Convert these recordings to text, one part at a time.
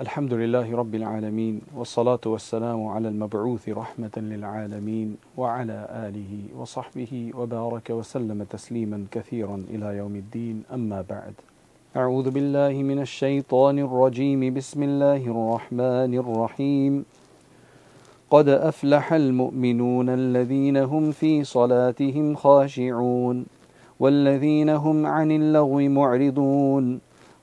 الحمد لله رب العالمين والصلاة والسلام على المبعوث رحمة للعالمين وعلى آله وصحبه وبارك وسلم تسليما كثيرا إلى يوم الدين أما بعد. أعوذ بالله من الشيطان الرجيم. بسم الله الرحمن الرحيم. قد أفلح المؤمنون الذين هم في صلاتهم خاشعون والذين هم عن اللغو معرضون.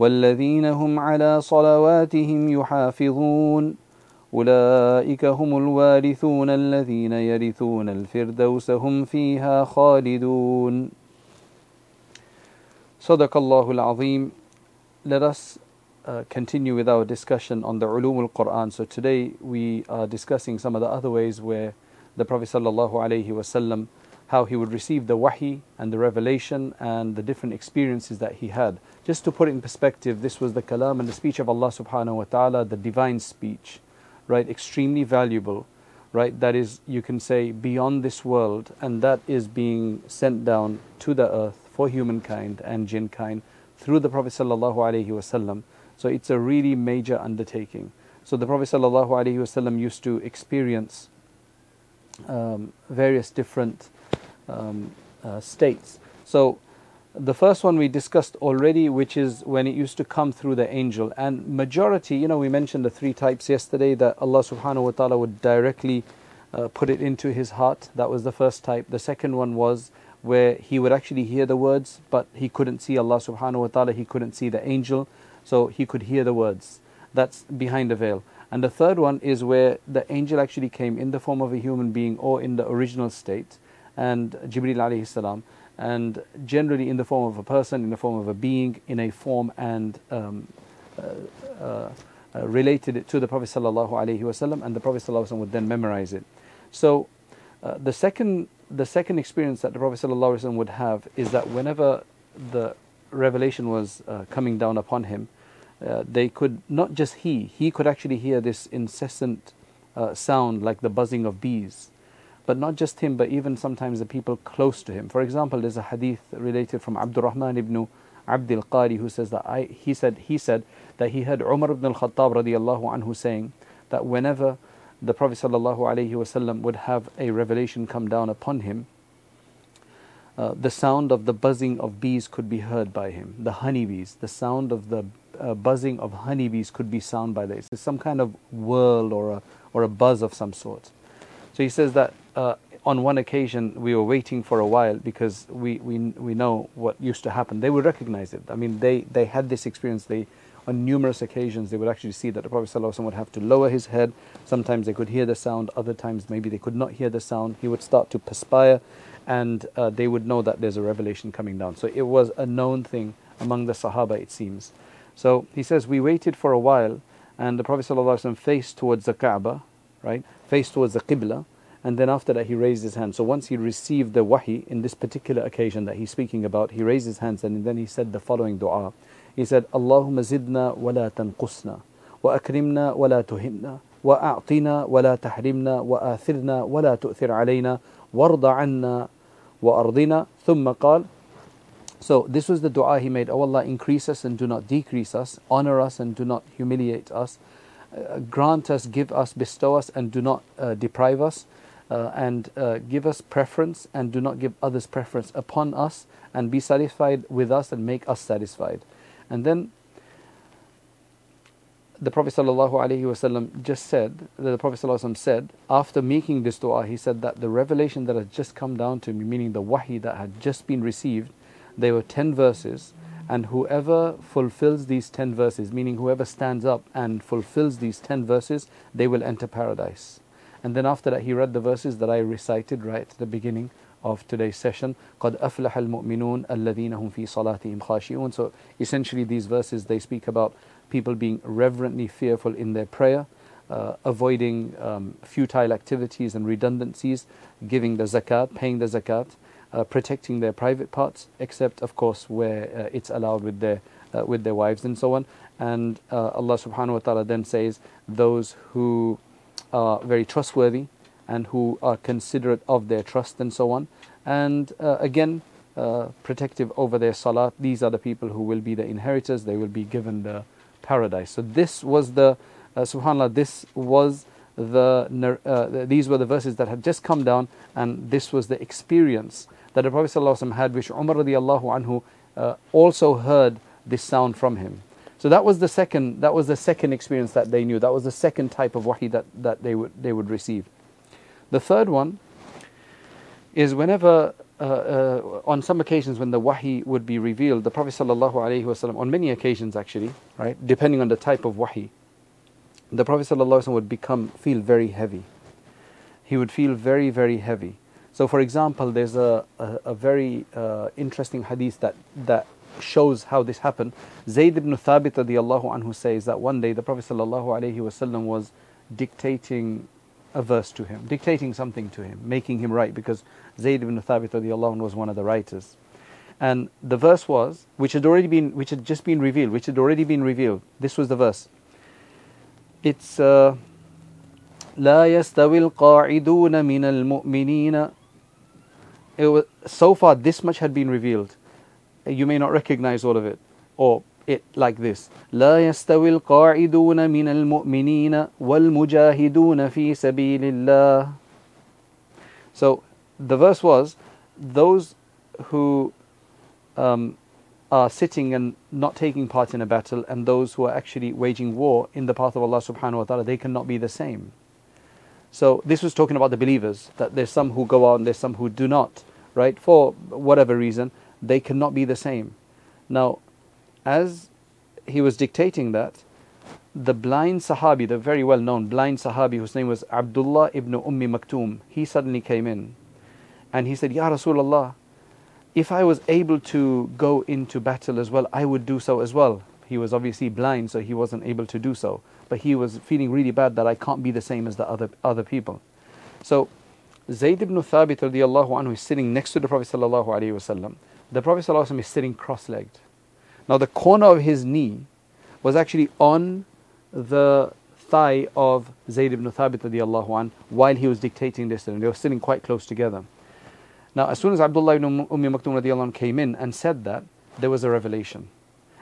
والذين هم على صلواتهم يحافظون أولئك هم الوارثون الذين يرثون الفردوس هم فيها خالدون صدق الله العظيم Let us uh, continue with our discussion on the ulum al-Quran. So today we are discussing some of the other ways where the Prophet sallallahu alaihi wasallam how he would receive the wahi and the revelation and the different experiences that he had. Just to put it in perspective, this was the kalam and the speech of Allah subhanahu wa ta'ala, the divine speech, right? Extremely valuable, right? That is, you can say, beyond this world, and that is being sent down to the earth for humankind and jinn kind through the Prophet sallallahu alaihi wasallam. So it's a really major undertaking. So the Prophet sallallahu alaihi wasallam used to experience um, various different um, uh, states. So the first one we discussed already, which is when it used to come through the angel. And majority, you know, we mentioned the three types yesterday that Allah subhanahu wa ta'ala would directly uh, put it into his heart. That was the first type. The second one was where he would actually hear the words, but he couldn't see Allah subhanahu wa ta'ala, he couldn't see the angel, so he could hear the words. That's behind the veil. And the third one is where the angel actually came in the form of a human being or in the original state and Jibril alayhi salam, and generally in the form of a person, in the form of a being, in a form and um, uh, uh, uh, related it to the Prophet sallallahu alaihi wasallam, and the Prophet sallallahu wasallam would then memorize it. So uh, the second the second experience that the Prophet sallallahu alaihi wasallam would have is that whenever the revelation was uh, coming down upon him, uh, they could not just he he could actually hear this incessant sound like the buzzing of bees but not just him, but even sometimes the people close to him. For example, there's a hadith related from Abdurrahman ibn Abdul Qari who says that I, he said he said that he heard Umar ibn al-Khattab radiallahu anhu saying that whenever the Prophet sallallahu alaihi wasallam would have a revelation come down upon him, uh, the sound of the buzzing of bees could be heard by him. The honeybees, the sound of the uh, buzzing of honeybees could be sound by this. It's some kind of whirl or a or a buzz of some sort. So he says that uh, on one occasion we were waiting for a while because we, we, we know what used to happen. They would recognize it. I mean, they, they had this experience. They, on numerous occasions, they would actually see that the Prophet ﷺ would have to lower his head. Sometimes they could hear the sound, other times maybe they could not hear the sound. He would start to perspire, and uh, they would know that there's a revelation coming down. So it was a known thing among the Sahaba, it seems. So he says, We waited for a while, and the Prophet ﷺ faced towards the Kaaba, right? Faced towards the Qibla and then after that he raised his hand. So once he received the wahi in this particular occasion that he's speaking about, he raised his hands and then he said the following dua. He said, Allahumma zidna wa la tanqusna, wa akrimna wa la wa a'tina wa tahrimna, wa athirna wa tu'thir alayna, warda anna wa ardina, thumma qal. So this was the dua he made, Oh Allah, increase us and do not decrease us, honor us and do not humiliate us, uh, grant us, give us, bestow us and do not uh, deprive us uh, and uh, give us preference and do not give others preference upon us and be satisfied with us and make us satisfied. And then the Prophet ﷺ just said, that the Prophet said, after making this dua, he said that the revelation that had just come down to me, meaning the wahi that had just been received, there were 10 verses, and whoever fulfills these 10 verses, meaning whoever stands up and fulfills these 10 verses, they will enter paradise. And then after that, he read the verses that I recited right at the beginning of today's session. قَدْ أَفْلَحَ الْمُؤْمِنُونَ الَّذِينَ هُمْ فِي صَلَاتِهِمْ خَاشِعُونَ So essentially these verses, they speak about people being reverently fearful in their prayer. uh, avoiding um, futile activities and redundancies, giving the zakat, paying the zakat, uh, protecting their private parts, except of course where uh, it's allowed with their uh, with their wives and so on. And uh, Allah Subhanahu wa Taala then says, those who are very trustworthy and who are considerate of their trust and so on, and uh, again protective over their salat. These are the people who will be the inheritors. They will be given the paradise. So this was the uh, subhanallah this was the uh, these were the verses that had just come down and this was the experience that the Prophet had which Umar radiallahu anhu uh, also heard this sound from him. So that was the second that was the second experience that they knew. That was the second type of wahi that, that they would they would receive. The third one is whenever uh, uh, on some occasions when the wahi would be revealed, the Prophet ﷺ, on many occasions actually, right, depending on the type of wahi, the Prophet ﷺ would become feel very heavy. He would feel very, very heavy. So, for example, there's a, a, a very uh, interesting hadith that, that shows how this happened. Zayd ibn Thabit radiallahu anhu says that one day the Prophet ﷺ was dictating a verse to him, dictating something to him, making him write because Zayd ibn Thabit radiallahu anhu was one of the writers. And the verse was, which had already been, which had just been revealed, which had already been revealed. This was the verse it's uh, لا يستوي القاعدون من المؤمنين it was, so far this much had been revealed you may not recognize all of it or it like this لا يستوي القاعدون من المؤمنين والمجاهدون في سبيل الله so the verse was those who um, are sitting and not taking part in a battle and those who are actually waging war in the path of Allah subhanahu wa ta'ala, they cannot be the same. So this was talking about the believers, that there's some who go out and there's some who do not, right? For whatever reason, they cannot be the same. Now, as he was dictating that, the blind Sahabi, the very well known blind Sahabi whose name was Abdullah ibn Ummi Maktoum, he suddenly came in and he said, Ya Rasulullah, if I was able to go into battle as well, I would do so as well. He was obviously blind, so he wasn't able to do so. But he was feeling really bad that I can't be the same as the other, other people. So Zayd ibn Thabit radiallahu anhu is sitting next to the Prophet sallallahu wasallam The Prophet sallallahu is sitting cross-legged. Now the corner of his knee was actually on the thigh of Zayd ibn Thabit radiallahu anhu while he was dictating this and they were sitting quite close together. Now, as soon as Abdullah ibn Ummi Maktoum radiallahu came in and said that, there was a revelation.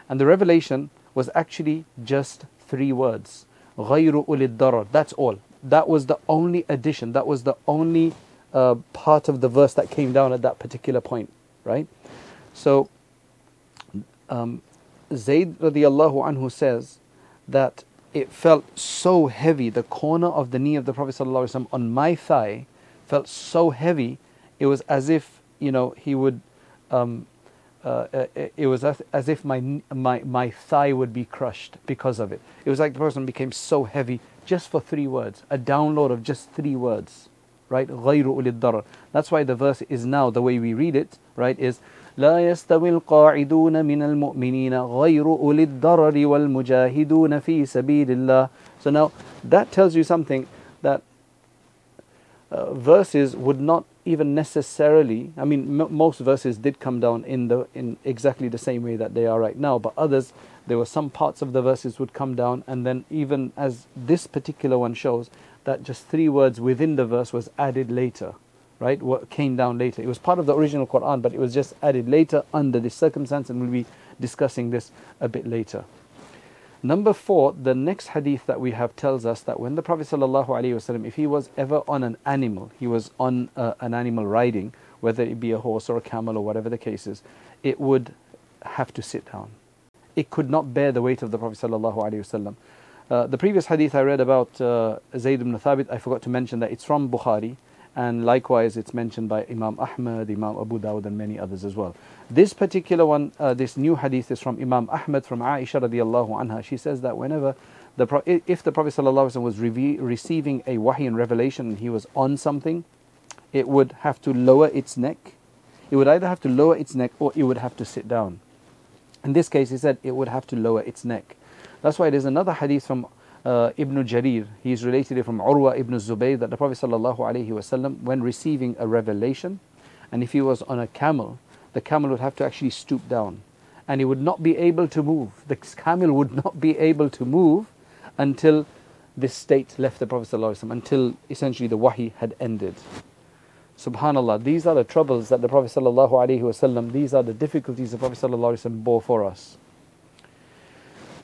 And the revelation was actually just three words. غَيْرُ أُولِي الضَّرَرِ That's all. That was the only addition. That was the only uh, part of the verse that came down at that particular point. Right? So, um, Zayd radiallahu anhu says that it felt so heavy, the corner of the knee of the Prophet on my thigh felt so heavy it was as if you know he would um, uh, uh, it was as, as, if my, my, my thigh would be crushed because of it. It was like the person became so heavy just for three words, a download of just three words, right? غَيْرُ أُولِي الضَّرَرِ That's why the verse is now, the way we read it, right, is لا يستوي القاعدون من المؤمنين غير أولي الضرر والمجاهدون في سبيل الله So now that tells you something that uh, verses would not even necessarily i mean m- most verses did come down in the in exactly the same way that they are right now but others there were some parts of the verses would come down and then even as this particular one shows that just three words within the verse was added later right what came down later it was part of the original quran but it was just added later under this circumstance and we'll be discussing this a bit later Number four, the next hadith that we have tells us that when the Prophet ﷺ, if he was ever on an animal, he was on uh, an animal riding, whether it be a horse or a camel or whatever the case is, it would have to sit down. It could not bear the weight of the Prophet ﷺ. Uh, the previous hadith I read about uh, Zayd ibn Thabit, I forgot to mention that it's from Bukhari, and likewise it's mentioned by Imam Ahmad, Imam Abu Dawud, and many others as well. This particular one, uh, this new hadith is from Imam Ahmad from Aisha radiallahu anha. She says that whenever the if the Prophet ﷺ was receiving a wahi and revelation and he was on something, it would have to lower its neck. It would either have to lower its neck or it would have to sit down. In this case, he said it would have to lower its neck. That's why there's another hadith from uh, Ibn Jarir, he's related it from Urwa ibn Zubayr that the Prophet ﷺ, when receiving a revelation, and if he was on a camel, the camel would have to actually stoop down and he would not be able to move. The camel would not be able to move until this state left the Prophet ﷺ, until essentially the wahi had ended. Subhanallah, these are the troubles that the Prophet ﷺ, these are the difficulties the Prophet ﷺ bore for us.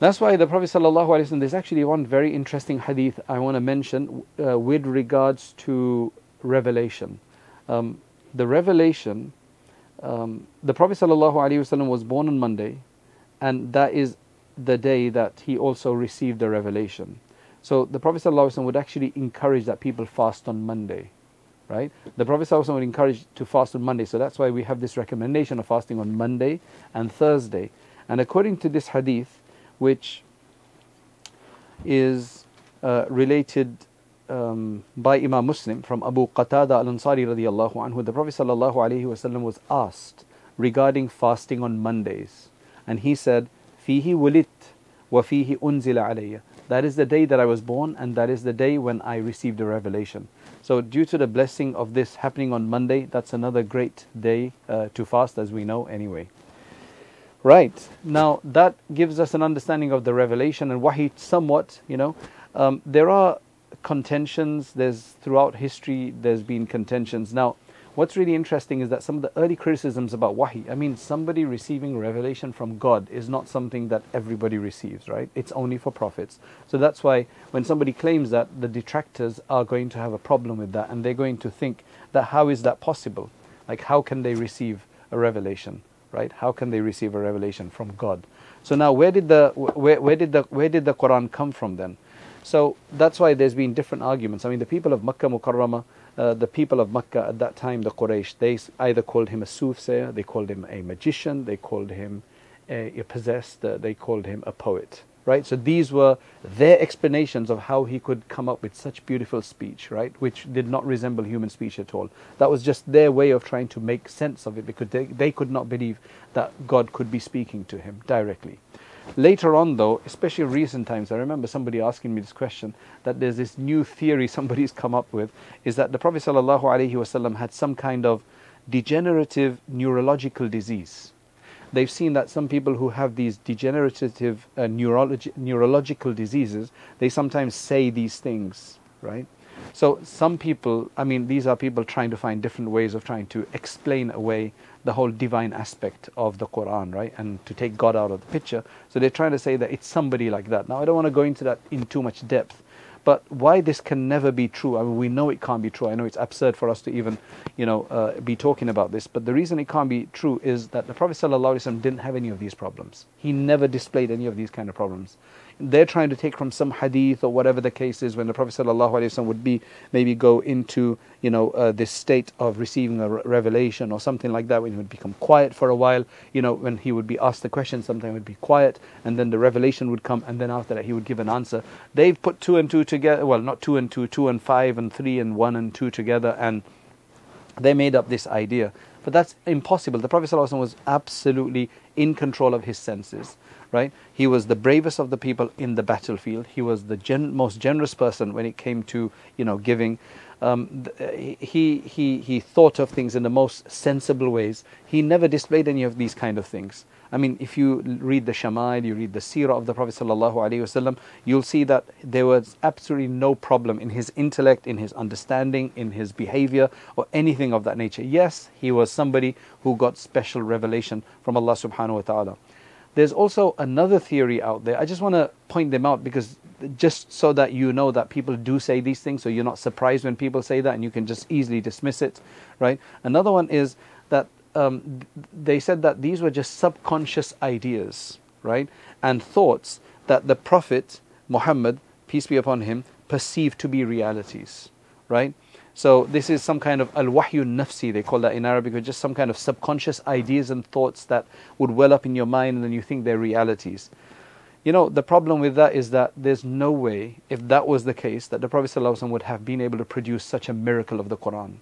That's why the Prophet ﷺ, there's actually one very interesting hadith I want to mention uh, with regards to revelation. Um, the revelation, um, the Prophet ﷺ was born on Monday, and that is the day that he also received the revelation. So the Prophet ﷺ would actually encourage that people fast on Monday right? The Prophet ﷺ would encourage to fast on Monday, so that's why we have this recommendation of fasting on Monday and Thursday. And according to this hadith, which is uh, related um, by Imam Muslim from Abu Qatada al-Ansari radiyallahu anhu. The Prophet sallallahu alaihi wasallam was asked regarding fasting on Mondays, and he said, "Fihi wulit wa fihi unzila alayya." That is the day that I was born, and that is the day when I received the revelation. So, due to the blessing of this happening on Monday, that's another great day uh, to fast, as we know anyway. Right, now that gives us an understanding of the revelation and wahi somewhat, you know. Um, there are contentions, there's throughout history, there's been contentions. Now, What's really interesting is that some of the early criticisms about wahi, I mean, somebody receiving revelation from God is not something that everybody receives, right? It's only for prophets. So that's why when somebody claims that, the detractors are going to have a problem with that and they're going to think that how is that possible? Like, how can they receive a revelation, right? How can they receive a revelation from God? So now, where did the where, where did the where did the Quran come from then? So that's why there's been different arguments. I mean, the people of Makkah Mukarramah uh, the people of Mecca at that time, the Quraysh, they either called him a soothsayer, they called him a magician, they called him a, a possessed, uh, they called him a poet. Right? So these were their explanations of how he could come up with such beautiful speech, right? Which did not resemble human speech at all. That was just their way of trying to make sense of it because they, they could not believe that God could be speaking to him directly. Later on, though, especially recent times, I remember somebody asking me this question that there's this new theory somebody's come up with is that the Prophet ﷺ had some kind of degenerative neurological disease. They've seen that some people who have these degenerative uh, neurologi- neurological diseases, they sometimes say these things, right? So some people, I mean, these are people trying to find different ways of trying to explain away the whole divine aspect of the Quran, right? And to take God out of the picture. So they're trying to say that it's somebody like that. Now, I don't want to go into that in too much depth, but why this can never be true? I mean, we know it can't be true. I know it's absurd for us to even, you know, uh, be talking about this. But the reason it can't be true is that the Prophet ﷺ didn't have any of these problems. He never displayed any of these kind of problems they're trying to take from some hadith or whatever the case is when the Prophet ﷺ would be maybe go into you know uh, this state of receiving a revelation or something like that when he would become quiet for a while you know when he would be asked the question sometimes would be quiet and then the revelation would come and then after that he would give an answer. They've put two and two together well not two and two two and five and three and one and two together and they made up this idea. But that's impossible. The Prophet ﷺ was absolutely in control of his senses right? He was the bravest of the people in the battlefield. He was the gen- most generous person when it came to, you know, giving. Um, he, he, he thought of things in the most sensible ways. He never displayed any of these kind of things. I mean, if you read the Shama'il, you read the Seerah of the Prophet ﷺ, you'll see that there was absolutely no problem in his intellect, in his understanding, in his behavior, or anything of that nature. Yes, he was somebody who got special revelation from Allah subhanahu wa ta'ala. There's also another theory out there. I just want to point them out because just so that you know that people do say these things, so you're not surprised when people say that and you can just easily dismiss it, right? Another one is that um, they said that these were just subconscious ideas, right? And thoughts that the Prophet Muhammad, peace be upon him, perceived to be realities, right? So this is some kind of al-wahyu nafsi, they call that in Arabic, or just some kind of subconscious ideas and thoughts that would well up in your mind and then you think they're realities. You know, the problem with that is that there's no way, if that was the case, that the Prophet would have been able to produce such a miracle of the Quran.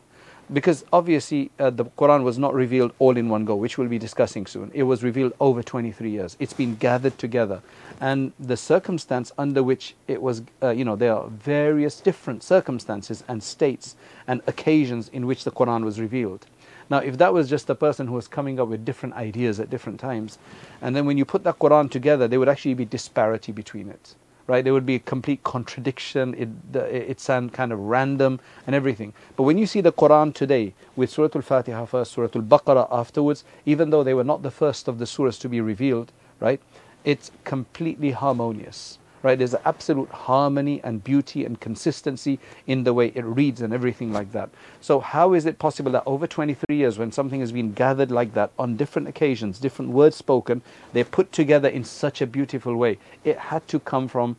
Because obviously uh, the Quran was not revealed all in one go, which we'll be discussing soon. It was revealed over 23 years. It's been gathered together, and the circumstance under which it was, uh, you know, there are various different circumstances and states and occasions in which the Quran was revealed. Now, if that was just a person who was coming up with different ideas at different times, and then when you put that Quran together, there would actually be disparity between it right? There would be a complete contradiction. It it sound kind of random and everything. But when you see the Quran today with Surah Al-Fatiha first, Surah Al-Baqarah afterwards, even though they were not the first of the surahs to be revealed, right? It's completely harmonious right? There's absolute harmony and beauty and consistency in the way it reads and everything like that. So, how is it possible that over 23 years, when something has been gathered like that on different occasions, different words spoken, they're put together in such a beautiful way? It had to come from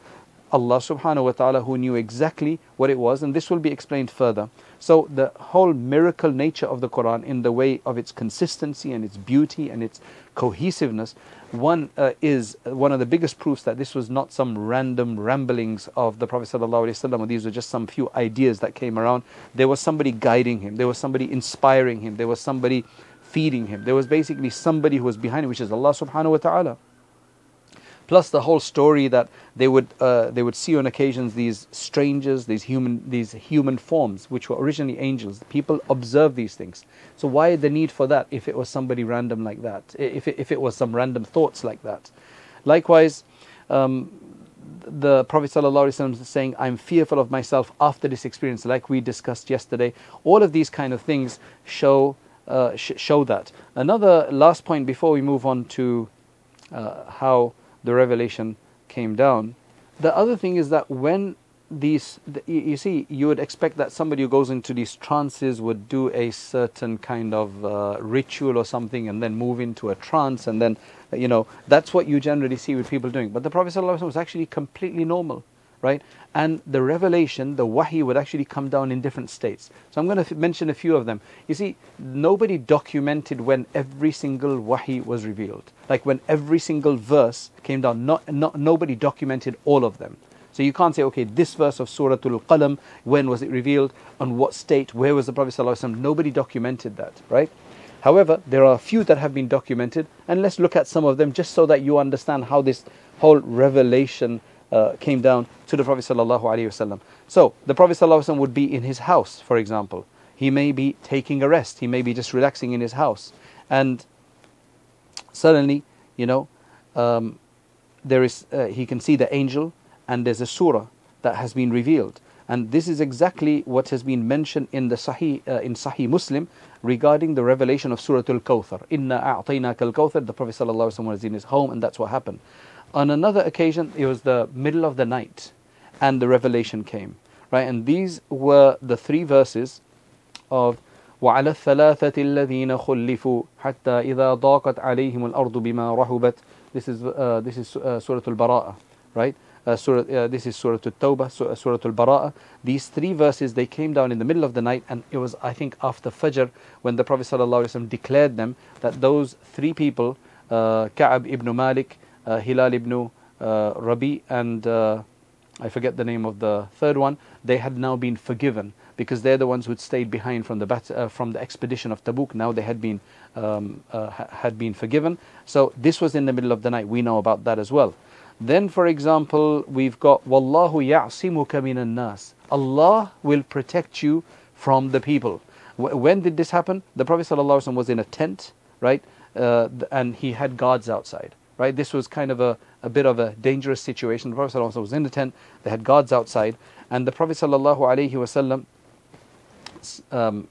Allah subhanahu wa ta'ala who knew exactly what it was, and this will be explained further. So, the whole miracle nature of the Quran, in the way of its consistency and its beauty and its cohesiveness, one uh, is one of the biggest proofs that this was not some random ramblings of the Prophet sallallahu ﷺ. These were just some few ideas that came around. There was somebody guiding him. There was somebody inspiring him. There was somebody feeding him. There was basically somebody who was behind him, which is Allah Subhanahu wa Taala. Plus the whole story that they would uh, they would see on occasions these strangers, these human these human forms, which were originally angels. People observe these things. So why the need for that if it was somebody random like that? If it, if it was some random thoughts like that? Likewise. Um, the Prophet ﷺ is saying, I'm fearful of myself after this experience, like we discussed yesterday. All of these kind of things show uh, sh- show that. Another last point before we move on to uh, how the revelation came down. The other thing is that when these, you see, you would expect that somebody who goes into these trances would do a certain kind of uh, ritual or something and then move into a trance and then, you know, that's what you generally see with people doing. But the Prophet ﷺ was actually completely normal right? And the revelation, the wahi, would actually come down in different states. So I'm going to mention a few of them. You see, nobody documented when every single wahi was revealed. Like when every single verse came down, not, not, nobody documented all of them. So you can't say, okay, this verse of Surah Al Qalam, when was it revealed, on what state, where was the Prophet ﷺ? Nobody documented that, right? However, there are a few that have been documented, and let's look at some of them just so that you understand how this whole revelation uh, came down to the Prophet ﷺ. So the Prophet ﷺ would be in his house, for example. He may be taking a rest. He may be just relaxing in his house, and suddenly, you know, um, there is uh, he can see the angel, and there's a surah that has been revealed. And this is exactly what has been mentioned in the Sahih uh, in Sahih Muslim regarding the revelation of Surah Al-Kawthar. Inna a'tainaka al-Kawthar. The Prophet ﷺ was in his home, and that's what happened. On another occasion, it was the middle of the night and the revelation came. Right? And these were the three verses of وعلى الثلاثة الذين خلفوا حتى إذا ضاقت عليهم الأرض بما رحبت This is, uh, this is uh, Surah Al-Bara'a, right? Uh, surah, uh, this is Surah Al-Tawbah, Surah Al-Bara'a. These three verses, they came down in the middle of the night and it was, I think, after Fajr when the Prophet ﷺ declared them that those three people, uh, Ka'ab ibn Malik, uh, Hilal ibn uh, Rabi and uh, I forget the name of the third one, they had now been forgiven because they're the ones who stayed behind from the bat- uh, from the expedition of Tabuk. Now they had been um, uh, had been forgiven. So this was in the middle of the night. We know about that as well. Then, for example, we've got Wallahu ya'simuka minan nas. Allah will protect you from the people. W- when did this happen? The Prophet was in a tent, right, uh, and he had guards outside right? This was kind of a, a bit of a dangerous situation. The Prophet ﷺ was in the tent, they had guards outside, and the Prophet ﷺ um,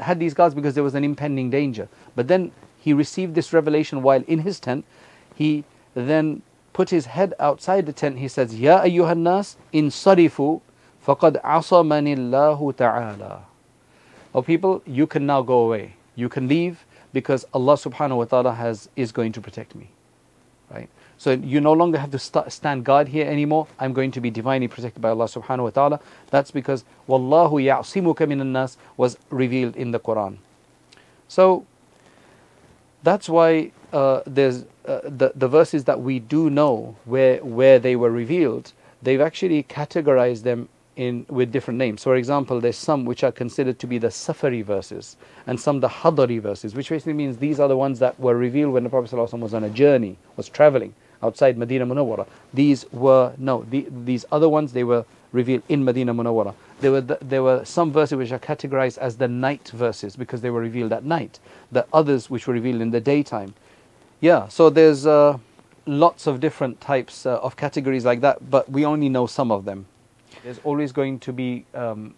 had these guards because there was an impending danger. But then he received this revelation while in his tent. He then put his head outside the tent. He says, Ya ayyuhan nas, insarifu, faqad asamani Allahu ta'ala. Oh people, you can now go away. You can leave because Allah subhanahu wa ta'ala has, is going to protect me right? So you no longer have to st- stand guard here anymore. I'm going to be divinely protected by Allah subhanahu wa ta'ala. That's because Wallahu ya'simuka minan nas was revealed in the Quran. So that's why uh, there's uh, the, the verses that we do know where, where they were revealed, they've actually categorized them in with different names. For example, there's some which are considered to be the Safari verses and some the Hadari verses, which basically means these are the ones that were revealed when the Prophet ﷺ was on a journey, was traveling outside Medina Munawwara. These were, no, the, these other ones, they were revealed in Medina Munawwara. There were, the, there were some verses which are categorized as the night verses because they were revealed at night. The others which were revealed in the daytime. Yeah, so there's uh, lots of different types uh, of categories like that, but we only know some of them. There's always going to be um,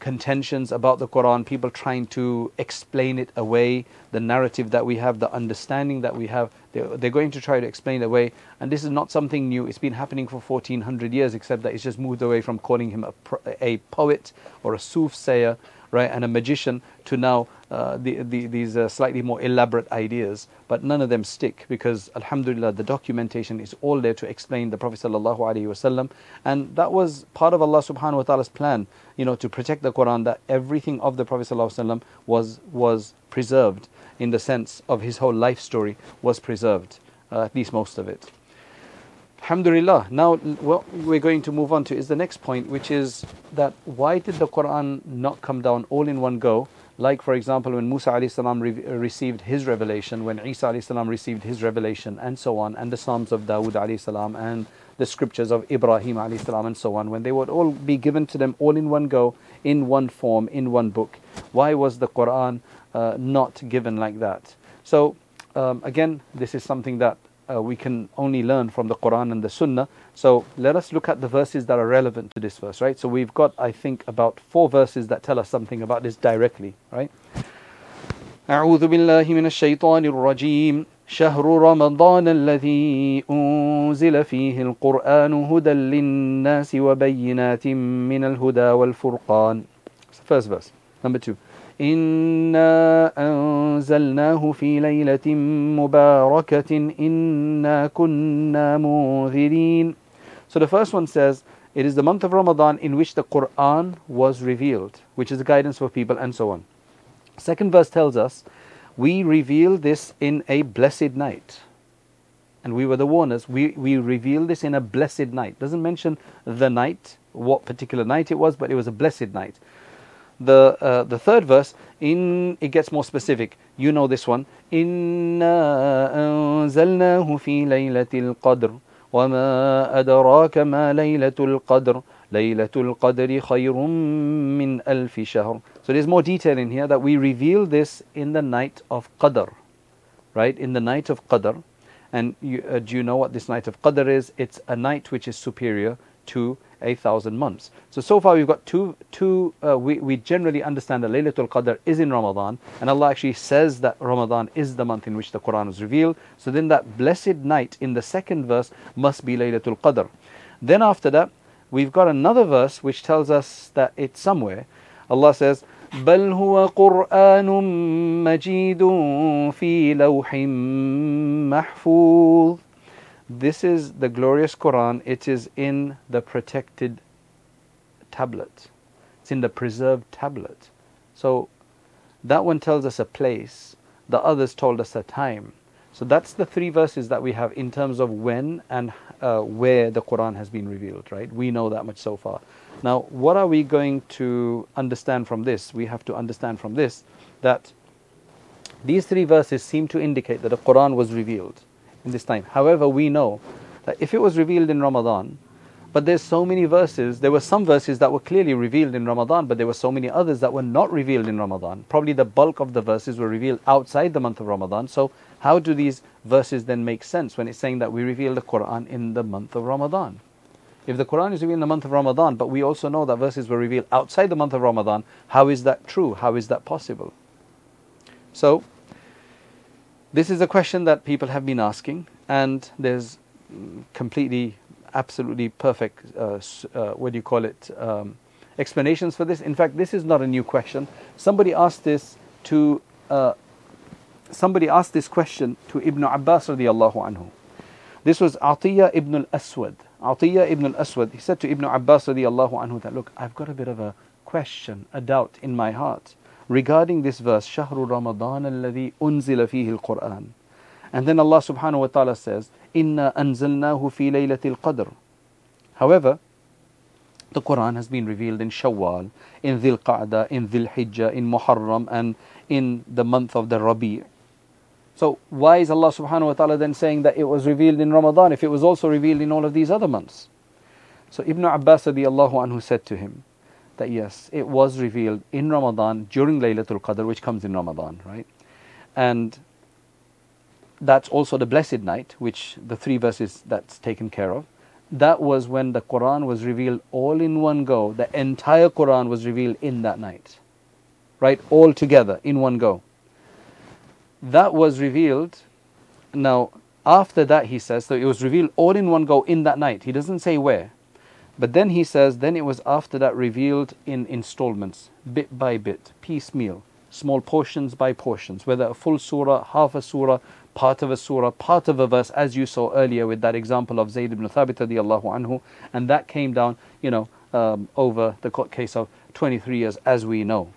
contentions about the Quran, people trying to explain it away, the narrative that we have, the understanding that we have, they're, they're, going to try to explain it away. And this is not something new, it's been happening for 1400 years, except that it's just moved away from calling him a, a poet or a soothsayer right, and a magician to now uh, the, the, these uh, slightly more elaborate ideas, but none of them stick because Alhamdulillah the documentation is all there to explain the Prophet wasallam, and that was part of Allah subhanahu wa taala's plan, you know, to protect the Quran that everything of the Prophet wasallam was was preserved in the sense of his whole life story was preserved, uh, at least most of it. Alhamdulillah. Now, what we're going to move on to is the next point, which is that why did the Quran not come down all in one go? Like, for example, when Musa re- received his revelation, when Isa received his revelation, and so on, and the Psalms of Dawood and the scriptures of Ibrahim and so on, when they would all be given to them all in one go, in one form, in one book. Why was the Quran uh, not given like that? So, um, again, this is something that uh, we can only learn from the Quran and the Sunnah. So let us look at the verses that are relevant to this verse, right? So we've got, I think, about four verses that tell us something about this directly, right? أعوذ بالله من الشيطان الرجيم شهر رمضان الذي أنزل فيه القرآن هدى للناس وبينات من الهدى والفرقان First verse. Number two. إنا أنزلناه في ليلة مباركة إنا كنا منذرين So the first one says, it is the month of Ramadan in which the Quran was revealed, which is the guidance for people and so on. Second verse tells us, we reveal this in a blessed night. And we were the warners. We, we reveal this in a blessed night. Doesn't mention the night, what particular night it was, but it was a blessed night the uh, the third verse in it gets more specific you know this one إنا أنزلناه في ليلة القدر وما أدراك ما ليلة القدر ليلة القدر خير من ألف شهر so there's more detail in here that we reveal this in the night of Qadr right in the night of Qadr and you, uh, do you know what this night of Qadr is it's a night which is superior to a thousand months. So, so far we've got two, two uh, we, we generally understand that Laylatul Qadr is in Ramadan, and Allah actually says that Ramadan is the month in which the Quran was revealed. So then that blessed night in the second verse must be Laylatul Qadr. Then after that, we've got another verse which tells us that it's somewhere. Allah says, بل هو قرآن مجيد في لوح محفوظ this is the glorious Quran. It is in the protected tablet. It's in the preserved tablet. So that one tells us a place. The others told us a time. So that's the three verses that we have in terms of when and uh, where the Quran has been revealed, right? We know that much so far. Now, what are we going to understand from this? We have to understand from this that these three verses seem to indicate that the Quran was revealed in this time. However, we know that if it was revealed in Ramadan, but there's so many verses, there were some verses that were clearly revealed in Ramadan, but there were so many others that were not revealed in Ramadan. Probably the bulk of the verses were revealed outside the month of Ramadan. So, how do these verses then make sense when it's saying that we reveal the Quran in the month of Ramadan? If the Quran is revealed in the month of Ramadan, but we also know that verses were revealed outside the month of Ramadan, how is that true? How is that possible? So, this is a question that people have been asking, and there's completely, absolutely perfect, uh, uh, what do you call it, um, explanations for this. In fact, this is not a new question. Somebody asked this to, uh, somebody asked this question to Ibn Abbas radiallahu anhu. This was Atiyah ibn al-Aswad. Atiyah ibn al-Aswad, he said to Ibn Abbas radiallahu anhu that, look, I've got a bit of a question, a doubt in my heart regarding this verse, Shahru Ramadan الذي أنزل فيه القرآن, And then Allah subhanahu wa ta'ala says, Inna أَنْزَلْنَاهُ فِي لَيْلَةِ qadr. However, the Quran has been revealed in Shawwal, in Dhil Qa'dah, in Dhil Hijjah, in Muharram, and in the month of the Rabi'. So why is Allah subhanahu wa ta'ala then saying that it was revealed in Ramadan if it was also revealed in all of these other months? So Ibn Abbas radiallahu anhu said to him, that yes, it was revealed in Ramadan during Laylatul Qadr, which comes in Ramadan, right? And that's also the blessed night, which the three verses that's taken care of. That was when the Quran was revealed all in one go. The entire Quran was revealed in that night, right? All together in one go. That was revealed. Now, after that, he says, so it was revealed all in one go in that night. He doesn't say where. But then he says, then it was after that revealed in installments, bit by bit, piecemeal, small portions by portions, whether a full surah, half a surah, part of a surah, part of a verse, as you saw earlier with that example of Zayd ibn Thabit anhu, and that came down, you know, um, over the case of 23 years, as we know.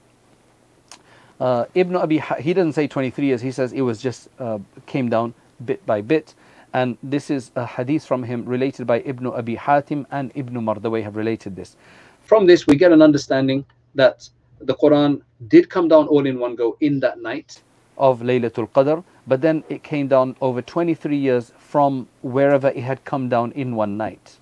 Uh, Ibn Abi, he doesn't say 23 years, he says it was just uh, came down bit by bit. And this is a hadith from him related by Ibn Abi Hatim and Ibn Mardawayh have related this. From this, we get an understanding that the Quran did come down all in one go in that night of Laylatul Qadr, but then it came down over 23 years from wherever it had come down in one night.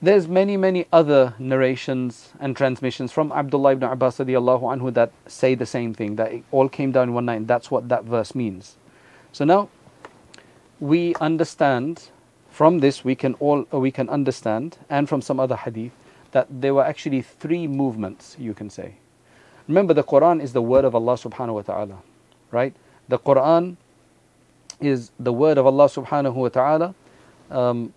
There's many, many other narrations and transmissions from Abdullah ibn Abbas anhu that say the same thing, that it all came down in one night, that's what that verse means. So now we understand from this we can all we can understand and from some other hadith that there were actually three movements you can say. Remember the quran is the word of allah subhanahu wa ta'ala right? The quran is the word of allah subhanahu wa ta'ala. Um,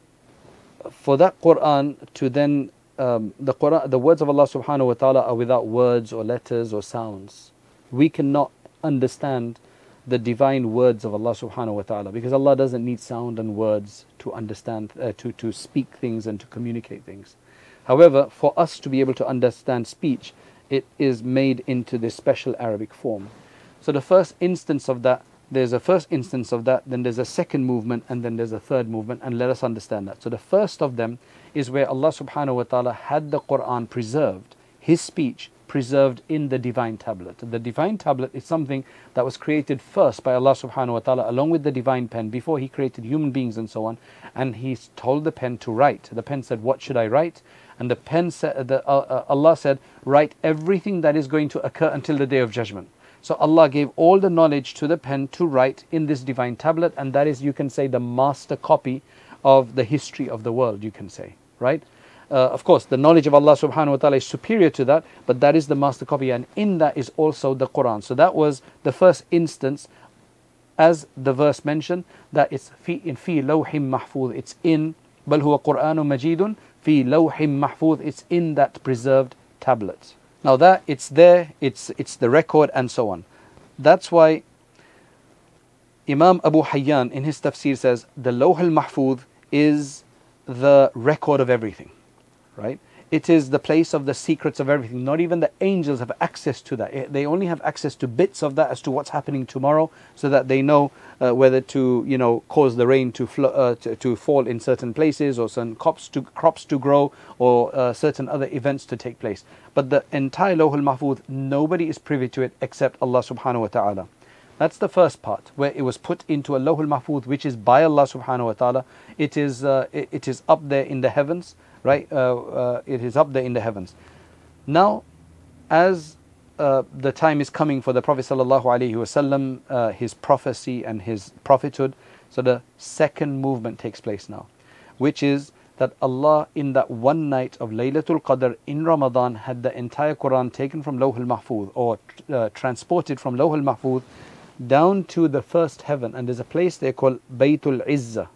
for that quran to then um, the quran the words of allah subhanahu wa ta'ala are without words or letters or sounds. We cannot understand the divine words of Allah subhanahu wa ta'ala because Allah doesn't need sound and words to understand, uh, to, to speak things and to communicate things. However, for us to be able to understand speech, it is made into this special Arabic form. So the first instance of that, there's a first instance of that, then there's a second movement, and then there's a third movement, and let us understand that. So the first of them is where Allah subhanahu wa ta'ala had the Quran preserved, His speech preserved in the divine tablet. The divine tablet is something that was created first by Allah subhanahu wa ta'ala along with the divine pen before He created human beings and so on. And He told the pen to write. The pen said, What should I write? And the pen said, the, uh, uh, Allah said, Write everything that is going to occur until the day of judgment. So Allah gave all the knowledge to the pen to write in this divine tablet, and that is, you can say, the master copy of the history of the world, you can say, right? Uh, of course, the knowledge of Allah subhanahu wa ta'ala is superior to that, but that is the master copy, and in that is also the Quran. So that was the first instance, as the verse mentioned, that it's fi, in fi lawhim mahfuz, it's in, bal huwa Qur'anu majidun, fi lawhim mahfuz, it's in that preserved tablet. Now that it's there, it's, it's the record and so on. That's why Imam Abu Hayyan in his tafsir says, the Lawh al-Mahfuz is the record of everything right? It is the place of the secrets of everything. Not even the angels have access to that. They only have access to bits of that as to what's happening tomorrow, so that they know uh, whether to, you know, cause the rain to, fl- uh, to, to fall in certain places, or certain crops to crops to grow, or uh, certain other events to take place. But the entire Lawh al-Mahfuz, nobody is privy to it except Allah Subhanahu wa Taala. That's the first part, where it was put into a Lawh al-Mahfuz, which is by Allah Subhanahu wa Taala. It is uh, it, it is up there in the heavens right? Uh, uh, it is up there in the heavens. Now, as uh, the time is coming for the Prophet alaihi wasallam, uh, his prophecy and his prophethood. So the second movement takes place now, which is that Allah in that one night of Laylatul Qadr in Ramadan had the entire Quran taken from Lawh al-Mahfuz or uh, transported from Lawh al-Mahfuz down to the first heaven and there's a place they call Baytul Izzah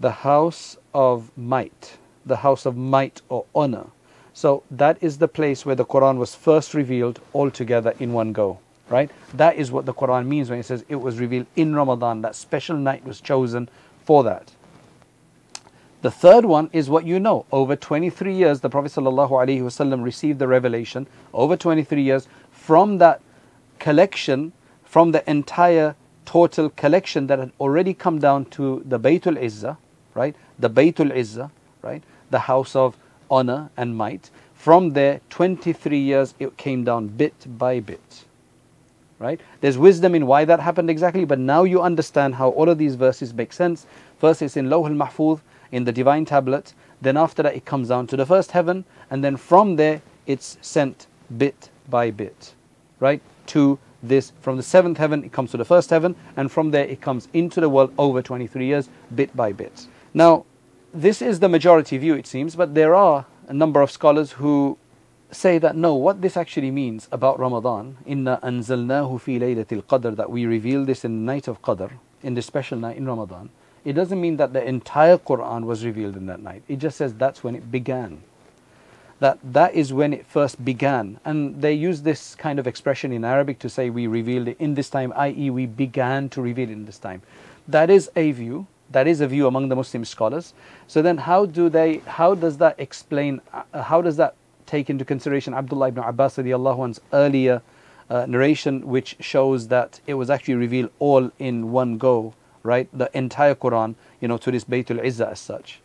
the house of might the house of might or honor. So that is the place where the Quran was first revealed altogether in one go. Right? That is what the Quran means when it says it was revealed in Ramadan. That special night was chosen for that. The third one is what you know. Over 23 years, the Prophet ﷺ received the revelation. Over 23 years, from that collection, from the entire total collection that had already come down to the Baytul Izzah, right? The Baytul Izzah, right? The house of honor and might. From there, 23 years, it came down bit by bit. Right? There's wisdom in why that happened exactly, but now you understand how all of these verses make sense. First, it's in Lawh al Mahfuz, in the divine tablet. Then, after that, it comes down to the first heaven, and then from there, it's sent bit by bit, right? To this, from the seventh heaven, it comes to the first heaven, and from there, it comes into the world over 23 years, bit by bit. Now, this is the majority view, it seems, but there are a number of scholars who say that no, what this actually means about Ramadan, inna anzalnahu fi laylatil qadr, that we reveal this in the night of Qadr, in the special night in Ramadan, it doesn't mean that the entire Quran was revealed in that night. It just says that's when it began. That that is when it first began. And they use this kind of expression in Arabic to say we revealed it in this time, i.e., we began to reveal it in this time. That is a view. That is a view among the Muslim scholars. So then, how do they? How does that explain? Uh, how does that take into consideration Abdullah ibn Abbas anhu's earlier uh, narration, which shows that it was actually revealed all in one go, right? The entire Quran, you know, to this Baytul Izzah as such.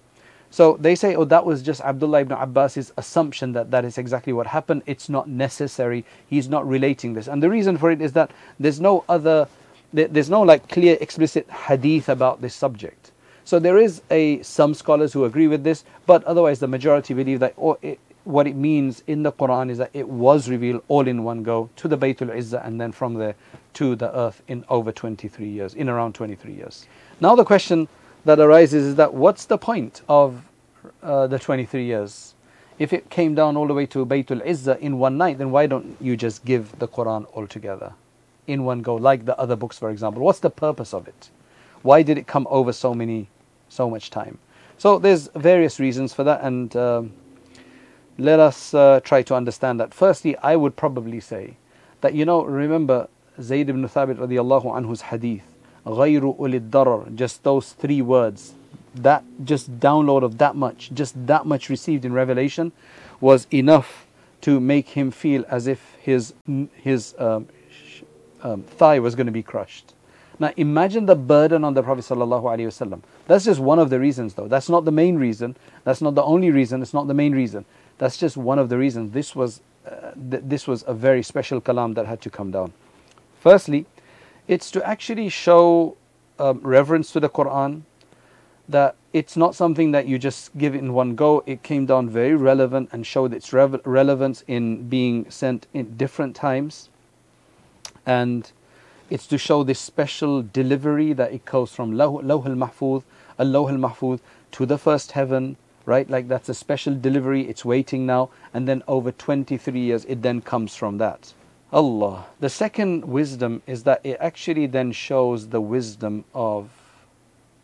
So they say, oh, that was just Abdullah ibn Abbas's assumption that that is exactly what happened. It's not necessary. He's not relating this. And the reason for it is that there's no other, there's no like clear, explicit hadith about this subject. So there is a some scholars who agree with this, but otherwise the majority believe that oh, it, what it means in the Quran is that it was revealed all in one go to the Baytul Izzah and then from there to the earth in over 23 years, in around 23 years. Now the question that arises is that what's the point of uh, the 23 years? If it came down all the way to Baytul Izzah in one night, then why don't you just give the Quran altogether in one go, like the other books, for example? What's the purpose of it? Why did it come over so many, so much time? So there's various reasons for that, and um, let us uh, try to understand that. Firstly, I would probably say that you know, remember Zayd ibn Thabit radiallahu anhu's hadith, غَيْرُ أُولِي الضَّرَرِ Just those three words, that just download of that much, just that much received in revelation was enough to make him feel as if his, his um, um, thigh was going to be crushed. Now imagine the burden on the Prophet. That's just one of the reasons though. That's not the main reason. That's not the only reason. It's not the main reason. That's just one of the reasons. This was, uh, th- this was a very special kalam that had to come down. Firstly, it's to actually show um, reverence to the Quran, that it's not something that you just give in one go. It came down very relevant and showed its re- relevance in being sent in different times. And it's to show this special delivery that it goes from Lawh al Mahfuz, al al Mahfuz to the first heaven, right? Like that's a special delivery, it's waiting now, and then over 23 years it then comes from that. Allah. The second wisdom is that it actually then shows the wisdom of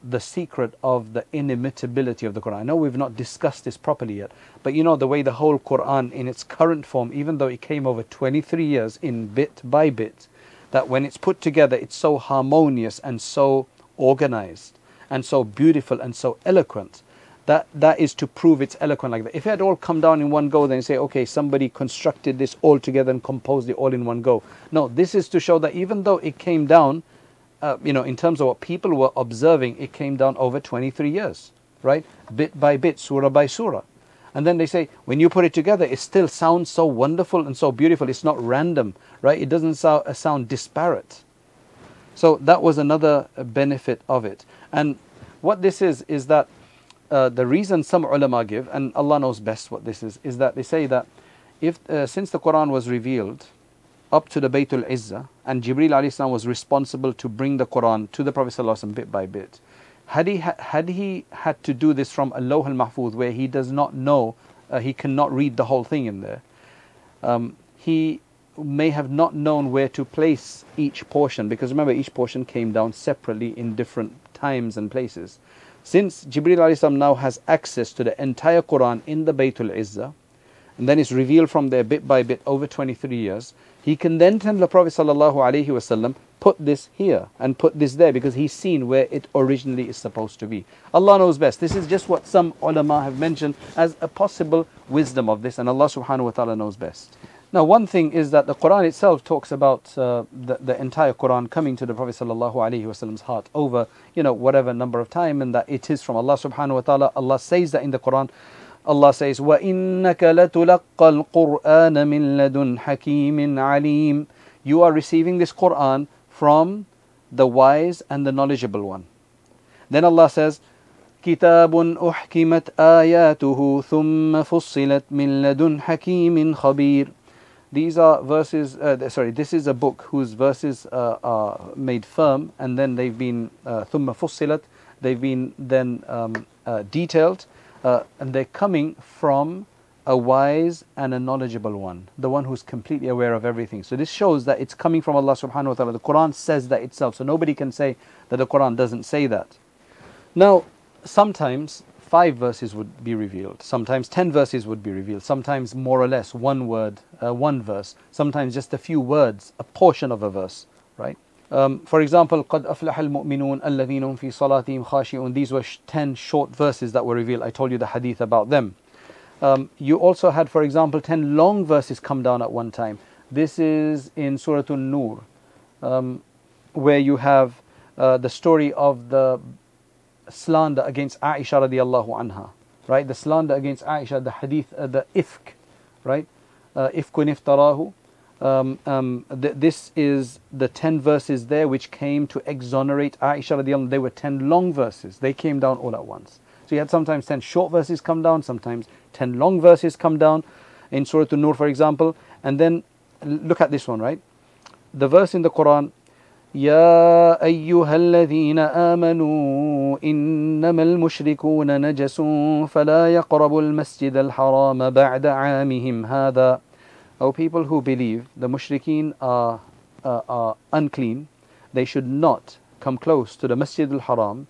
the secret of the inimitability of the Quran. I know we've not discussed this properly yet, but you know the way the whole Quran in its current form, even though it came over 23 years in bit by bit, that when it's put together, it's so harmonious and so organized and so beautiful and so eloquent that that is to prove it's eloquent like that. If it had all come down in one go, then say, okay, somebody constructed this all together and composed it all in one go. No, this is to show that even though it came down, uh, you know, in terms of what people were observing, it came down over 23 years, right? Bit by bit, surah by surah. And then they say, when you put it together, it still sounds so wonderful and so beautiful. It's not random, right? It doesn't sound, uh, sound disparate. So that was another benefit of it. And what this is, is that uh, the reason some ulama give, and Allah knows best what this is, is that they say that if uh, since the Quran was revealed up to the Baytul Izzah, and Jibril was responsible to bring the Quran to the Prophet bit by bit, had he, ha- had he had to do this from al-Lawh al Mahfuz, where he does not know, uh, he cannot read the whole thing in there, um, he may have not known where to place each portion, because remember, each portion came down separately in different times and places. Since Jibril Jibreel now has access to the entire Quran in the Baytul Izzah, and then it's revealed from there bit by bit over 23 years, he can then tell the Prophet ﷺ, put this here and put this there because he's seen where it originally is supposed to be. Allah knows best. This is just what some ulama have mentioned as a possible wisdom of this, and Allah subhanahu wa ta'ala knows best. Now, one thing is that the Quran itself talks about uh, the, the entire Quran coming to the Prophet wasallam's heart over, you know, whatever number of time, and that it is from Allah subhanahu wa taala. Allah says that in the Quran, Allah says, وَإِنَّكَ لَتُلَقَّى الْقُرْآنَ مِن لَدُنْ حَكِيمٍ عَلِيمٍ You are receiving this Quran from the wise and the knowledgeable one. Then Allah says, كتاب أحكمت آياته ثم فصلت من لدن حكيم خبير These are verses, uh, sorry, this is a book whose verses uh, are made firm and then they've been uh, ثم فصلت, they've been then um, uh, detailed uh, and they're coming from a wise and a knowledgeable one, the one who's completely aware of everything. So this shows that it's coming from Allah subhanahu wa ta'ala. The Quran says that itself, so nobody can say that the Quran doesn't say that. Now, sometimes five verses would be revealed, sometimes ten verses would be revealed, sometimes more or less one word, uh, one verse, sometimes just a few words, a portion of a verse, right? Um, for example, قَدْ أَفْلَحَ الْمُؤْمِنُونَ الَّذِينَ فِي صَلَاتِهِمْ خَاشِعُونَ These were ten short verses that were revealed. I told you the hadith about them. Um, you also had, for example, ten long verses come down at one time. This is in Surah An-Nur, um, where you have uh, the story of the slander against Aisha radiallahu anha, right? The slander against Aisha, the hadith, uh, the ifk, right? Uh, ifkun iftarahu. Um, um, th- this is the 10 verses there which came to exonerate Aisha radiallahu anha. They were 10 long verses. They came down all at once. So you had sometimes 10 short verses come down, sometimes 10 long verses come down in Surah An-Nur, for example. And then look at this one, right? The verse in the Quran, يا أيها الذين آمنوا إنما المشركون نجس فلا يقربوا المسجد الحرام بعد عامهم هذا O people who believe, the mushrikeen are, uh, are unclean. They should not come close to the Masjid al-Haram,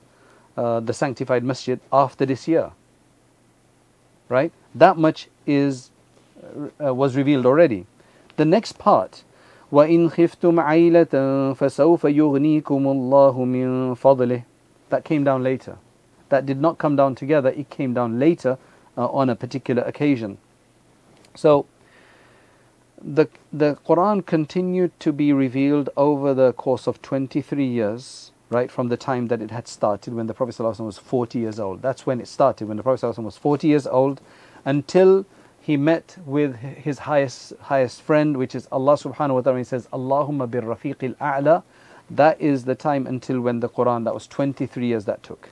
uh, the sanctified masjid, after this year. Right? That much is uh, was revealed already. The next part, وَإِنْ خِفْتُمْ عَيْلَةً فَسَوْفَ يُغْنِيكُمُ اللَّهُ مِنْ فَضْلِهِ That came down later. That did not come down together, it came down later uh, on a particular occasion. So, the, the Quran continued to be revealed over the course of 23 years, right, from the time that it had started when the Prophet ﷺ was 40 years old. That's when it started, when the Prophet ﷺ was 40 years old, until he met with his highest highest friend, which is Allah subhanahu wa ta'ala. He says, Allahumma bir rafiqil a'la. That is the time until when the Quran, that was 23 years that took.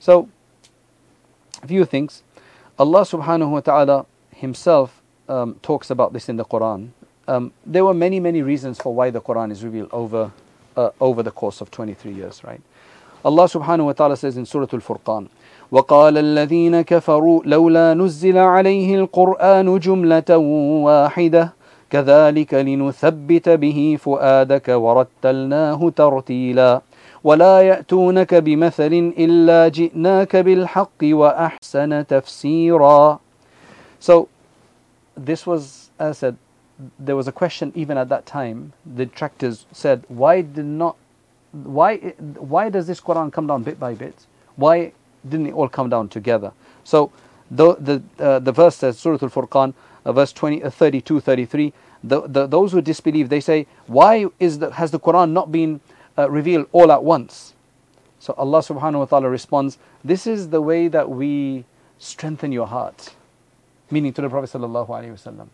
So, a few things. Allah subhanahu wa ta'ala himself um, talks about this in the Quran. Um, there were many, many reasons for why the Quran is revealed over, uh, over the course of 23 years, right? Allah subhanahu wa ta'ala says in Surah Al-Furqan, وقال الذين كفروا لولا نزل عليه القرآن جملة واحدة كذلك لنثبت به فؤادك ورتلناه ترتيلا ولا يأتونك بمثل إلا جئناك بالحق وأحسن تفسيرا So this was, as I said, there was a question even at that time. The detractors said, why did not, why, why does this Quran come down bit by bit? Why didn't it all come down together? So the the uh, the verse says Surah Al-Furqan, uh, verse 20, uh, 32, 33. The, the, those who disbelieve, they say, why is the, has the Quran not been uh, revealed all at once? So Allah Subhanahu wa Taala responds, this is the way that we strengthen your heart, meaning to the Prophet sallallahu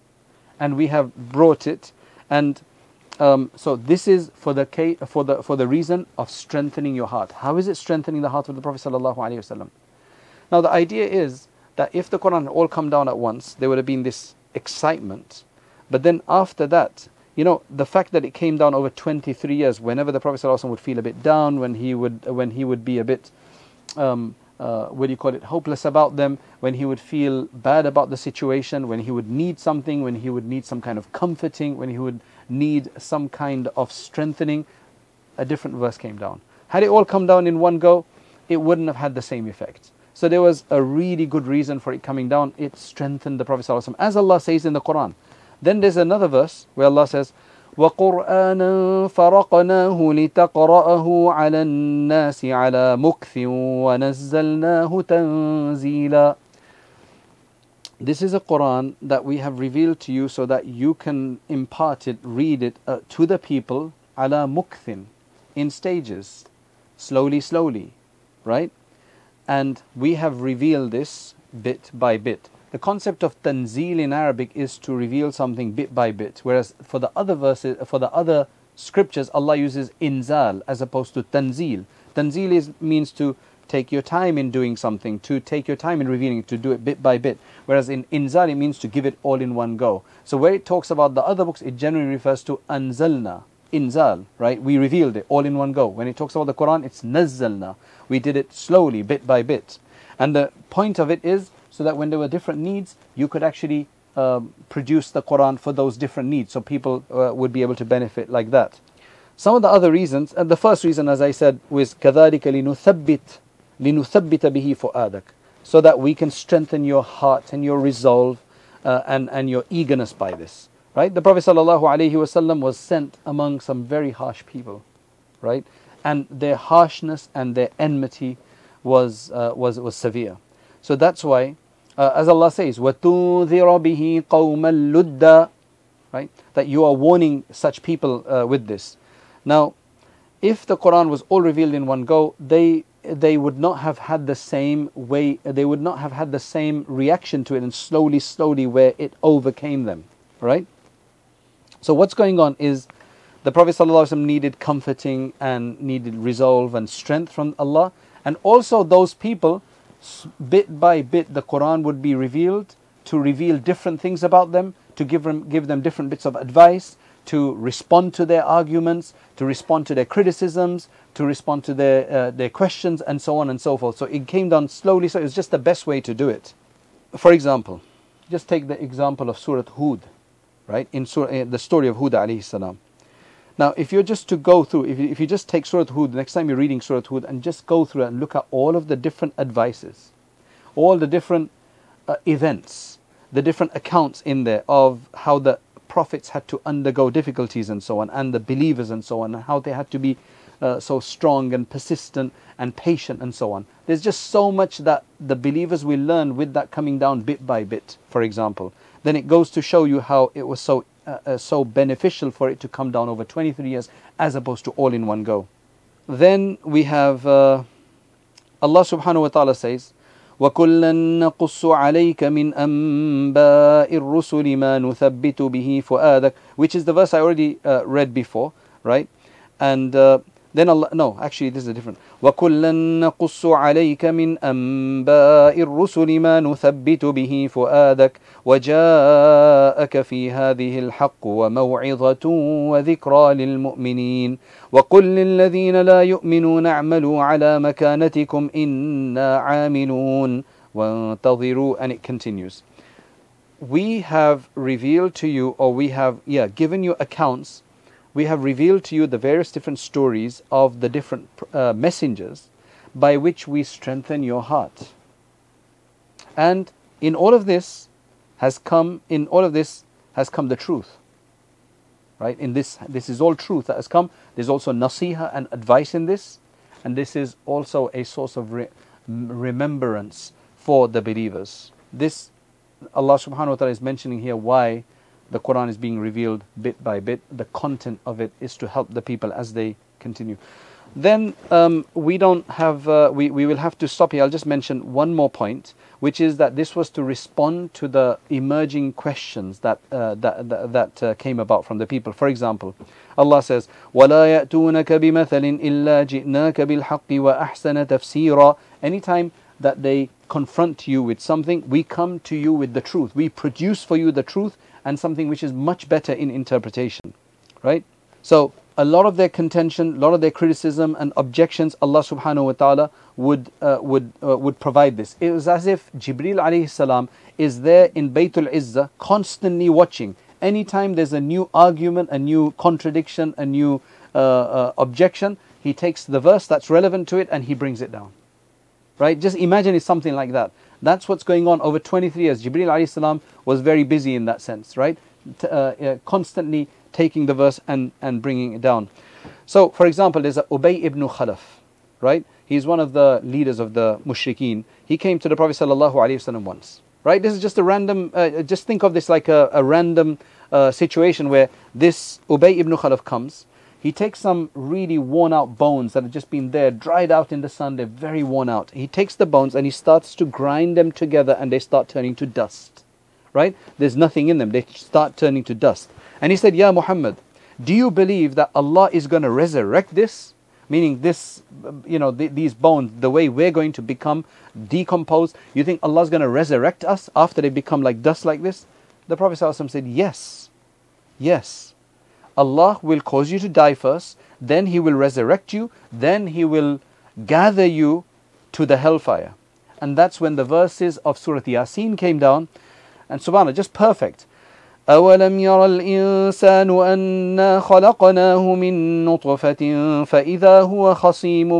and we have brought it and. Um, so this is for the for the for the reason of strengthening your heart. How is it strengthening the heart of the Prophet sallallahu? Now the idea is that if the Quran had all come down at once, there would have been this excitement. But then after that, you know, the fact that it came down over 23 years, whenever the Prophet sallallahu would feel a bit down, when he would when he would be a bit um, uh, what do you call it, hopeless about them, when he would feel bad about the situation, when he would need something, when he would need some kind of comforting, when he would need some kind of strengthening, a different verse came down. Had it all come down in one go, it wouldn't have had the same effect. So there was a really good reason for it coming down. It strengthened the Prophet as Allah says in the Quran. Then there's another verse where Allah says, وقرآنا فرقناه لتقرأه على الناس على مكث ونزلناه تنزيلا This is a Quran that we have revealed to you so that you can impart it, read it uh, to the people ala mukthin, in stages, slowly, slowly, right? And we have revealed this bit by bit. The concept of tanzil in Arabic is to reveal something bit by bit, whereas for the other verses, for the other scriptures, Allah uses inzal as opposed to tanzil. Tanzil is, means to take your time in doing something, to take your time in revealing to do it bit by bit. Whereas in inzal, it means to give it all in one go. So where it talks about the other books, it generally refers to anzalna, inzal, right? We revealed it all in one go. When it talks about the Quran, it's nazzalna. We did it slowly, bit by bit. And the point of it is so that when there were different needs, you could actually um, produce the Quran for those different needs, so people uh, would be able to benefit like that. Some of the other reasons, and the first reason, as I said, was كذلك لنثبت لنثبت به فؤادك, so that we can strengthen your heart and your resolve uh, and and your eagerness by this. Right? The Prophet ﷺ was sent among some very harsh people, right? And their harshness and their enmity was uh, was was severe. So that's why uh, as Allah says, وَتُنذِرَ بِهِ قَوْمًا لُدَّ Right? That you are warning such people uh, with this. Now, if the Quran was all revealed in one go, they they would not have had the same way, they would not have had the same reaction to it and slowly, slowly where it overcame them. Right? So what's going on is the Prophet ﷺ needed comforting and needed resolve and strength from Allah. And also those people bit by bit the Quran would be revealed to reveal different things about them, to give them, give them different bits of advice, to respond to their arguments, to respond to their criticisms, to respond to their, uh, their questions, and so on and so forth. So it came down slowly, so it was just the best way to do it. For example, just take the example of Surah Hud, right? In Surah, uh, the story of Hud alayhi salam. Now, if you're just to go through, if you, if you just take Surah Hud, next time you're reading Surah Hud, and just go through and look at all of the different advices, all the different uh, events, the different accounts in there of how the prophets had to undergo difficulties and so on, and the believers and so on, and how they had to be uh, so strong and persistent and patient and so on. There's just so much that the believers will learn with that coming down bit by bit, for example. Then it goes to show you how it was so uh, uh, so beneficial for it to come down over 23 years as opposed to all in one go. Then we have uh, Allah subhanahu wa ta'ala says, وكلا نقص عليك من أنباء الرسل ما نثبت به فؤادك which is the verse I already uh, read before right and uh, then Allah, no, actually this is a different. وَكُلًّا نَقُصُّ عَلَيْكَ مِنْ أَنْبَاءِ الرُّسُلِ مَا نُثَبِّتُ بِهِ فُؤَادَكَ وَجَاءَكَ فِي هَذِهِ الْحَقُّ وَمَوْعِظَةٌ وَذِكْرَى لِلْمُؤْمِنِينَ وَقُلْ لِلَّذِينَ لَا يُؤْمِنُونَ اعْمَلُوا عَلَى مَكَانَتِكُمْ إِنَّا عَامِلُونَ وَانْتَظِرُوا and it continues. We have revealed to you or we have yeah given you accounts we have revealed to you the various different stories of the different uh, messengers by which we strengthen your heart. And in all of this has come in all of this has come the truth. Right? In this this is all truth that has come. There's also nasiha and advice in this, and this is also a source of re- remembrance for the believers. This Allah subhanahu wa ta'ala is mentioning here why the Quran is being revealed bit by bit. The content of it is to help the people as they continue. Then um, we don't have, uh, we, we will have to stop here. I'll just mention one more point, which is that this was to respond to the emerging questions that, uh, that, that, that uh, came about from the people. For example, Allah says, وَلَا يَأْتُونَكَ بِمَثَلٍ إِلَّا جِئْنَاكَ بِالْحَقِّ وَأَحْسَنَ تَفْسِيرًا Anytime that they confront you with something, we come to you with the truth. We produce for you the truth and something which is much better in interpretation. Right? So a lot of their contention, a lot of their criticism and objections, Allah subhanahu wa ta'ala would, uh, would, uh, would provide this. It was as if Jibril alayhi salam is there in Baytul Izzah constantly watching. Anytime there's a new argument, a new contradiction, a new uh, uh objection, he takes the verse that's relevant to it and he brings it down. Right? Just imagine it's something like that. That's what's going on over 23 years. Jibril alayhi salam was very busy in that sense, right? T- uh, uh, constantly taking the verse and, and bringing it down. So, for example, there's Ubay ibn Khalaf, right? He's one of the leaders of the mushrikeen. He came to the Prophet sallallahu alaihi wasallam once, right? This is just a random. Uh, just think of this like a, a random uh, situation where this Ubay ibn Khalaf comes. He takes some really worn out bones that have just been there, dried out in the sun, they're very worn out. He takes the bones and he starts to grind them together and they start turning to dust. Right? There's nothing in them, they start turning to dust. And he said, Ya Muhammad, do you believe that Allah is going to resurrect this? Meaning, this, you know, th- these bones, the way we're going to become decomposed, you think Allah is going to resurrect us after they become like dust like this? The Prophet ﷺ said, Yes, yes. Allah will cause you to die first, then He will resurrect you, then He will gather you to the hellfire. And that's when the verses of Surah Yasin came down. And subhanAllah, just perfect. أولم ير الإنسان أنا خلقناه من نطفة فإذا هو خصيم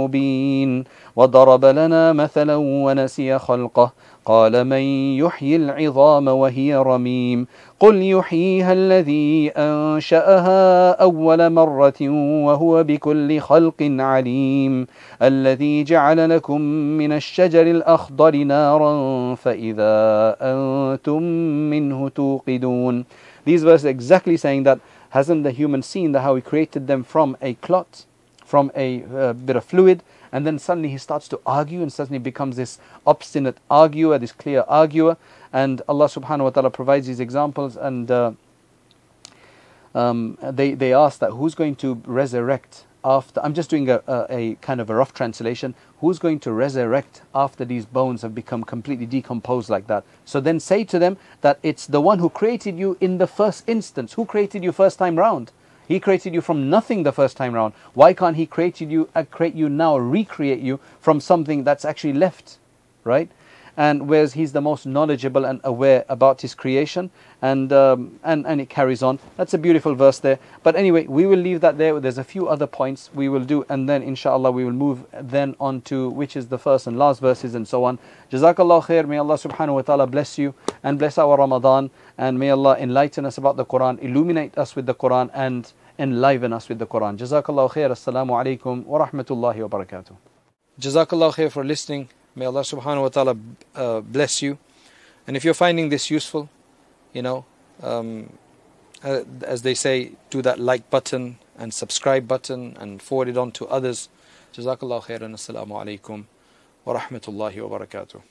مبين وضرب لنا مثلا ونسي خلقه قال من يحيي العظام وهي رميم؟ قل يحييها الذي أنشأها أول مرة وهو بكل خلق عليم. الذي جعل لكم من الشجر الأخضر نارا فإذا أنتم منه توقدون. These verses exactly saying that hasn't the human seen that how he created them from a clot, from a uh, bit of fluid, and then suddenly he starts to argue and suddenly becomes this obstinate arguer, this clear arguer. And Allah subhanahu wa ta'ala provides these examples and uh, um, they, they ask that who's going to resurrect after, I'm just doing a, a, a, kind of a rough translation, who's going to resurrect after these bones have become completely decomposed like that? So then say to them that it's the one who created you in the first instance, who created you first time round. He created you from nothing the first time round. Why can't He create you, uh, create you now, recreate you from something that's actually left, right? And whereas He's the most knowledgeable and aware about His creation, and um, and and it carries on. That's a beautiful verse there. But anyway, we will leave that there. There's a few other points we will do, and then inshallah we will move then on to which is the first and last verses and so on. Jazakallah khair. May Allah subhanahu wa taala bless you and bless our Ramadan, and may Allah enlighten us about the Quran, illuminate us with the Quran, and enliven us with the Quran. Jazakallah khair. Assalamu alaikum wa rahmatullahi wa barakatuh. Jazakallah khair for listening. May Allah subhanahu wa ta'ala uh, bless you. And if you're finding this useful, you know, um, uh, as they say, do that like button and subscribe button and forward it on to others. Jazakallah khairan. Assalamu alaikum wa rahmatullahi wa barakatuh.